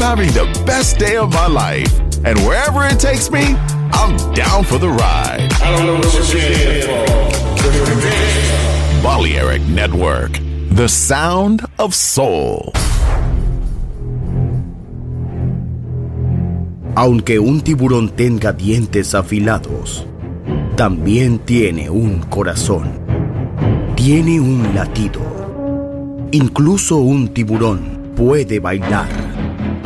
I'm having the best day of my life. And wherever it takes me, I'm down for the ride. I don't know what you're here for. Balearic Network, the sound of soul. Aunque un tiburón tenga dientes afilados, también tiene un corazón. Tiene un latido. Incluso un tiburón puede bailar.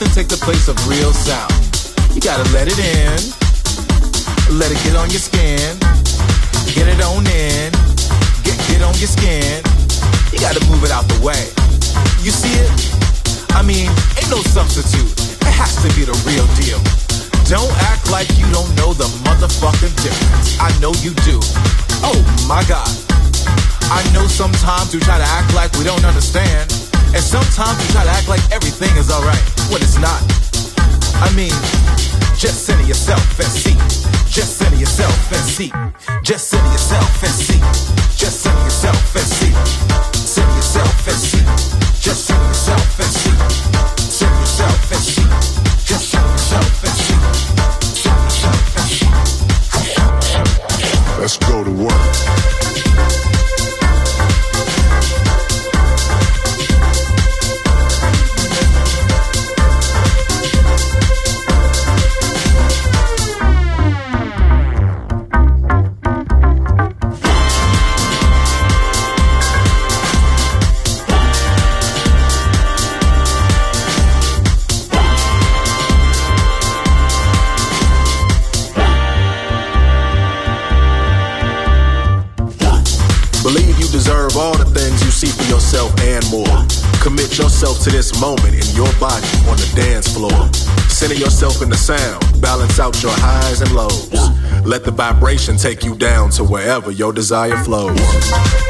Nothing take the place of real sound. You gotta let it in, let it get on your skin, get it on in, get get on your skin. You gotta move it out the way. You see it? I mean, ain't no substitute. It has to be the real deal. Don't act like you don't know the motherfucking difference. I know you do. Oh my god. I know sometimes we try to act like we don't understand. And sometimes you try to act like everything is alright when it's not. I mean, just center yourself and see. Just center yourself and see. Just center yourself and see. Just center yourself and see. Center yourself to this moment in your body on the dance floor. Center yourself in the sound, balance out your highs and lows. Let the vibration take you down to wherever your desire flows.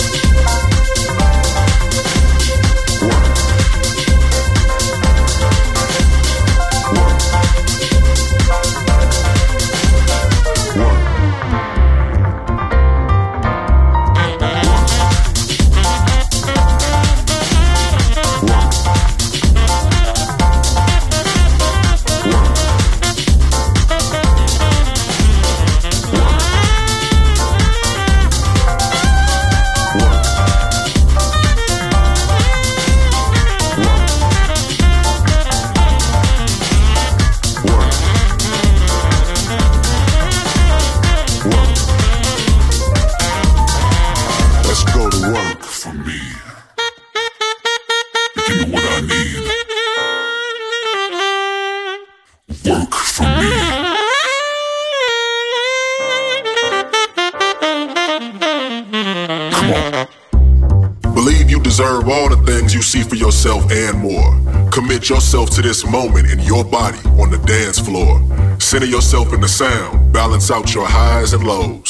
Yourself and more. Commit yourself to this moment in your body on the dance floor. Center yourself in the sound, balance out your highs and lows.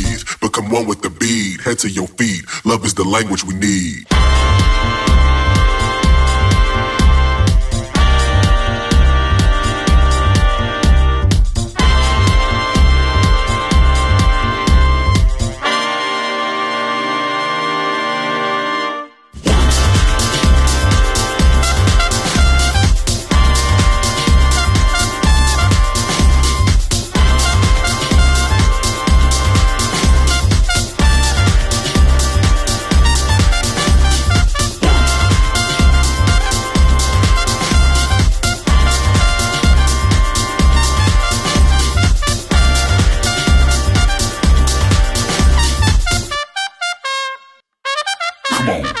breathe. Become one with the beat. Head to your feet. Love is the language we need. Come.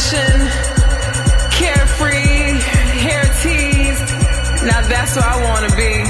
fashion, carefree, hair teased. Now that's where I wanna be.